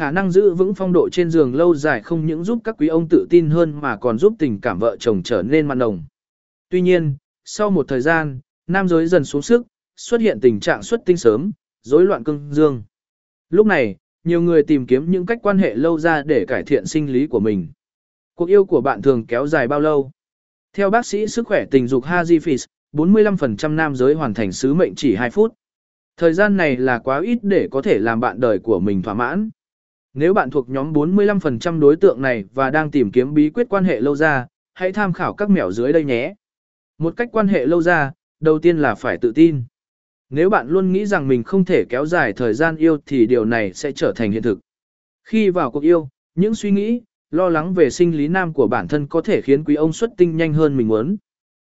khả năng giữ vững phong độ trên giường lâu dài không những giúp các quý ông tự tin hơn mà còn giúp tình cảm vợ chồng trở nên mặn nồng. Tuy nhiên, sau một thời gian, nam giới dần xuống sức, xuất hiện tình trạng xuất tinh sớm, rối loạn cương dương. Lúc này, nhiều người tìm kiếm những cách quan hệ lâu ra để cải thiện sinh lý của mình. Cuộc yêu của bạn thường kéo dài bao lâu? Theo bác sĩ sức khỏe tình dục Haji Fis, 45% nam giới hoàn thành sứ mệnh chỉ 2 phút. Thời gian này là quá ít để có thể làm bạn đời của mình thỏa mãn. Nếu bạn thuộc nhóm 45% đối tượng này và đang tìm kiếm bí quyết quan hệ lâu ra, hãy tham khảo các mẹo dưới đây nhé. Một cách quan hệ lâu ra, đầu tiên là phải tự tin. Nếu bạn luôn nghĩ rằng mình không thể kéo dài thời gian yêu thì điều này sẽ trở thành hiện thực. Khi vào cuộc yêu, những suy nghĩ, lo lắng về sinh lý nam của bản thân có thể khiến quý ông xuất tinh nhanh hơn mình muốn.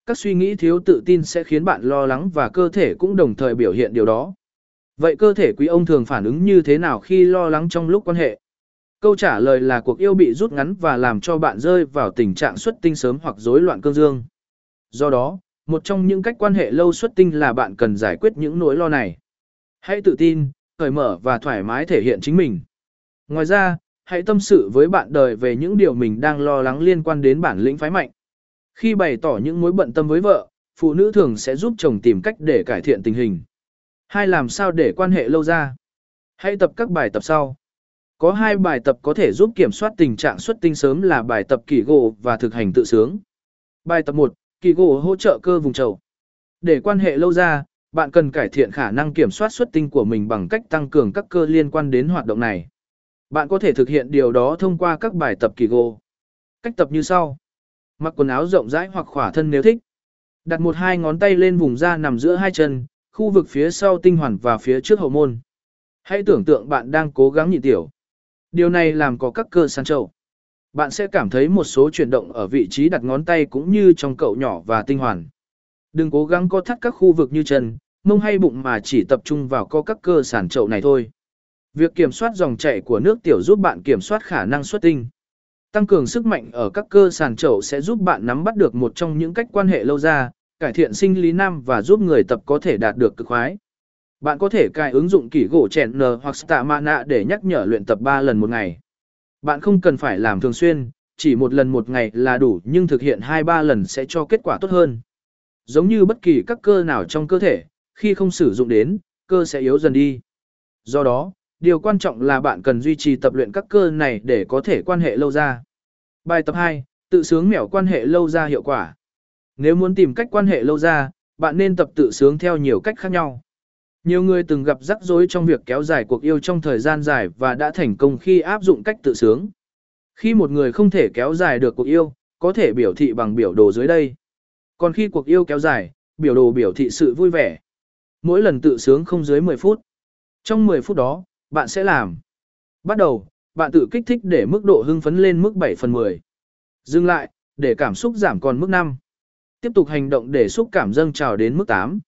Các suy nghĩ thiếu tự tin sẽ khiến bạn lo lắng và cơ thể cũng đồng thời biểu hiện điều đó. Vậy cơ thể quý ông thường phản ứng như thế nào khi lo lắng trong lúc quan hệ? Câu trả lời là cuộc yêu bị rút ngắn và làm cho bạn rơi vào tình trạng xuất tinh sớm hoặc rối loạn cương dương. Do đó, một trong những cách quan hệ lâu xuất tinh là bạn cần giải quyết những nỗi lo này. Hãy tự tin, cởi mở và thoải mái thể hiện chính mình. Ngoài ra, hãy tâm sự với bạn đời về những điều mình đang lo lắng liên quan đến bản lĩnh phái mạnh. Khi bày tỏ những mối bận tâm với vợ, phụ nữ thường sẽ giúp chồng tìm cách để cải thiện tình hình. Hai làm sao để quan hệ lâu ra? Hãy tập các bài tập sau. Có hai bài tập có thể giúp kiểm soát tình trạng xuất tinh sớm là bài tập kỳ gỗ và thực hành tự sướng. Bài tập 1, kỳ gỗ hỗ trợ cơ vùng chậu. Để quan hệ lâu ra, bạn cần cải thiện khả năng kiểm soát xuất tinh của mình bằng cách tăng cường các cơ liên quan đến hoạt động này. Bạn có thể thực hiện điều đó thông qua các bài tập kỳ gỗ. Cách tập như sau. Mặc quần áo rộng rãi hoặc khỏa thân nếu thích. Đặt một hai ngón tay lên vùng da nằm giữa hai chân, khu vực phía sau tinh hoàn và phía trước hậu môn. Hãy tưởng tượng bạn đang cố gắng nhịn tiểu. Điều này làm có các cơ sàn trâu. Bạn sẽ cảm thấy một số chuyển động ở vị trí đặt ngón tay cũng như trong cậu nhỏ và tinh hoàn. Đừng cố gắng co thắt các khu vực như chân, mông hay bụng mà chỉ tập trung vào co các cơ sản trậu này thôi. Việc kiểm soát dòng chảy của nước tiểu giúp bạn kiểm soát khả năng xuất tinh. Tăng cường sức mạnh ở các cơ sàn chậu sẽ giúp bạn nắm bắt được một trong những cách quan hệ lâu ra, cải thiện sinh lý nam và giúp người tập có thể đạt được cực khoái. Bạn có thể cài ứng dụng kỷ gỗ chèn n hoặc Stamana để nhắc nhở luyện tập 3 lần một ngày. Bạn không cần phải làm thường xuyên, chỉ một lần một ngày là đủ nhưng thực hiện 2-3 lần sẽ cho kết quả tốt hơn. Giống như bất kỳ các cơ nào trong cơ thể, khi không sử dụng đến, cơ sẽ yếu dần đi. Do đó, điều quan trọng là bạn cần duy trì tập luyện các cơ này để có thể quan hệ lâu ra. Bài tập 2, tự sướng mẻo quan hệ lâu ra hiệu quả. Nếu muốn tìm cách quan hệ lâu ra, bạn nên tập tự sướng theo nhiều cách khác nhau. Nhiều người từng gặp rắc rối trong việc kéo dài cuộc yêu trong thời gian dài và đã thành công khi áp dụng cách tự sướng. Khi một người không thể kéo dài được cuộc yêu, có thể biểu thị bằng biểu đồ dưới đây. Còn khi cuộc yêu kéo dài, biểu đồ biểu thị sự vui vẻ. Mỗi lần tự sướng không dưới 10 phút. Trong 10 phút đó, bạn sẽ làm. Bắt đầu, bạn tự kích thích để mức độ hưng phấn lên mức 7 phần 10. Dừng lại, để cảm xúc giảm còn mức 5. Tiếp tục hành động để xúc cảm dâng trào đến mức 8.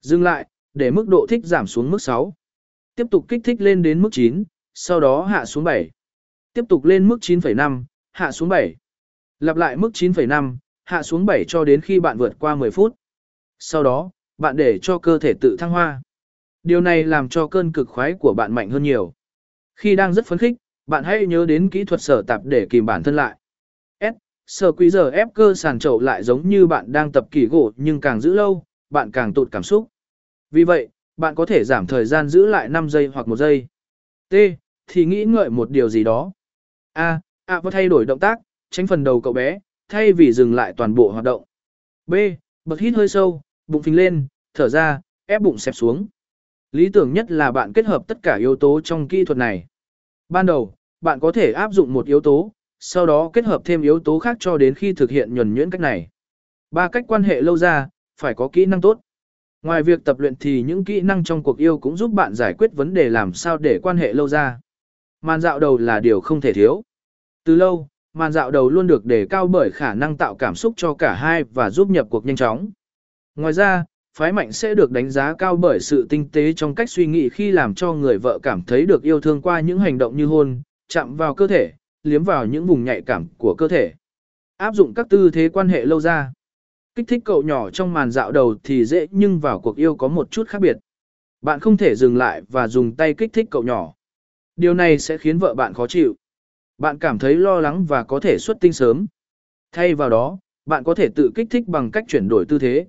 Dừng lại, để mức độ thích giảm xuống mức 6. Tiếp tục kích thích lên đến mức 9, sau đó hạ xuống 7. Tiếp tục lên mức 9,5, hạ xuống 7. Lặp lại mức 9,5, hạ xuống 7 cho đến khi bạn vượt qua 10 phút. Sau đó, bạn để cho cơ thể tự thăng hoa. Điều này làm cho cơn cực khoái của bạn mạnh hơn nhiều. Khi đang rất phấn khích, bạn hãy nhớ đến kỹ thuật sở tạp để kìm bản thân lại. Sở quý giờ ép cơ sàn trậu lại giống như bạn đang tập kỳ gỗ nhưng càng giữ lâu, bạn càng tụt cảm xúc. Vì vậy, bạn có thể giảm thời gian giữ lại 5 giây hoặc 1 giây. T. Thì nghĩ ngợi một điều gì đó. A. A và thay đổi động tác, tránh phần đầu cậu bé, thay vì dừng lại toàn bộ hoạt động. B. Bật hít hơi sâu, bụng phình lên, thở ra, ép bụng xẹp xuống. Lý tưởng nhất là bạn kết hợp tất cả yếu tố trong kỹ thuật này. Ban đầu, bạn có thể áp dụng một yếu tố, sau đó kết hợp thêm yếu tố khác cho đến khi thực hiện nhuần nhuyễn cách này. Ba cách quan hệ lâu ra, phải có kỹ năng tốt. Ngoài việc tập luyện thì những kỹ năng trong cuộc yêu cũng giúp bạn giải quyết vấn đề làm sao để quan hệ lâu ra. Màn dạo đầu là điều không thể thiếu. Từ lâu, màn dạo đầu luôn được đề cao bởi khả năng tạo cảm xúc cho cả hai và giúp nhập cuộc nhanh chóng. Ngoài ra, phái mạnh sẽ được đánh giá cao bởi sự tinh tế trong cách suy nghĩ khi làm cho người vợ cảm thấy được yêu thương qua những hành động như hôn, chạm vào cơ thể, liếm vào những vùng nhạy cảm của cơ thể. Áp dụng các tư thế quan hệ lâu ra. Kích thích cậu nhỏ trong màn dạo đầu thì dễ nhưng vào cuộc yêu có một chút khác biệt. Bạn không thể dừng lại và dùng tay kích thích cậu nhỏ. Điều này sẽ khiến vợ bạn khó chịu. Bạn cảm thấy lo lắng và có thể xuất tinh sớm. Thay vào đó, bạn có thể tự kích thích bằng cách chuyển đổi tư thế.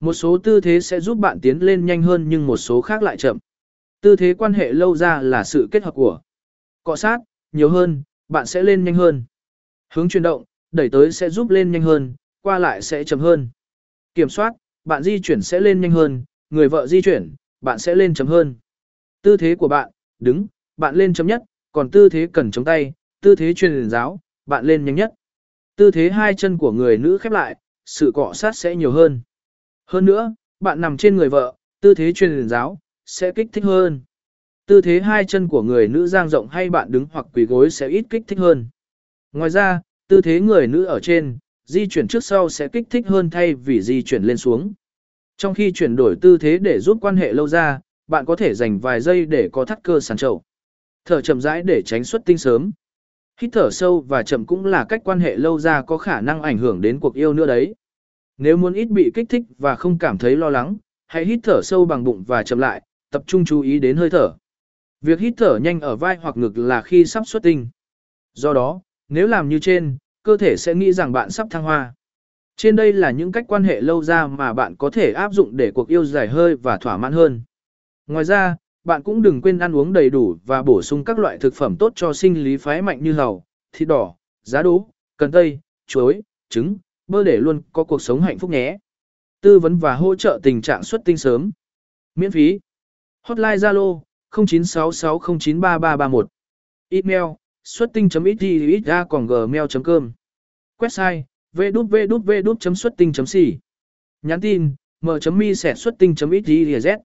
Một số tư thế sẽ giúp bạn tiến lên nhanh hơn nhưng một số khác lại chậm. Tư thế quan hệ lâu ra là sự kết hợp của cọ sát, nhiều hơn, bạn sẽ lên nhanh hơn. Hướng chuyển động, đẩy tới sẽ giúp lên nhanh hơn, qua lại sẽ chậm hơn. Kiểm soát, bạn di chuyển sẽ lên nhanh hơn, người vợ di chuyển, bạn sẽ lên chậm hơn. Tư thế của bạn, đứng, bạn lên chậm nhất, còn tư thế cần chống tay, tư thế truyền giáo, bạn lên nhanh nhất. Tư thế hai chân của người nữ khép lại, sự cọ sát sẽ nhiều hơn. Hơn nữa, bạn nằm trên người vợ, tư thế truyền giáo, sẽ kích thích hơn. Tư thế hai chân của người nữ dang rộng hay bạn đứng hoặc quỳ gối sẽ ít kích thích hơn. Ngoài ra, tư thế người nữ ở trên, di chuyển trước sau sẽ kích thích hơn thay vì di chuyển lên xuống. Trong khi chuyển đổi tư thế để giúp quan hệ lâu ra, bạn có thể dành vài giây để có thắt cơ sàn trậu. Thở chậm rãi để tránh xuất tinh sớm. Hít thở sâu và chậm cũng là cách quan hệ lâu ra có khả năng ảnh hưởng đến cuộc yêu nữa đấy. Nếu muốn ít bị kích thích và không cảm thấy lo lắng, hãy hít thở sâu bằng bụng và chậm lại, tập trung chú ý đến hơi thở. Việc hít thở nhanh ở vai hoặc ngực là khi sắp xuất tinh. Do đó, nếu làm như trên, cơ thể sẽ nghĩ rằng bạn sắp thăng hoa. Trên đây là những cách quan hệ lâu ra mà bạn có thể áp dụng để cuộc yêu dài hơi và thỏa mãn hơn. Ngoài ra, bạn cũng đừng quên ăn uống đầy đủ và bổ sung các loại thực phẩm tốt cho sinh lý phái mạnh như hầu, thịt đỏ, giá đỗ, cần tây, chuối, trứng, bơ để luôn có cuộc sống hạnh phúc nhé. Tư vấn và hỗ trợ tình trạng xuất tinh sớm. Miễn phí. Hotline Zalo 0966093331. Email xuất tinh.ita.gmail.com Website www.xuất tinh.xì Nhắn tin m.mi sẹt xuất tinh.xyz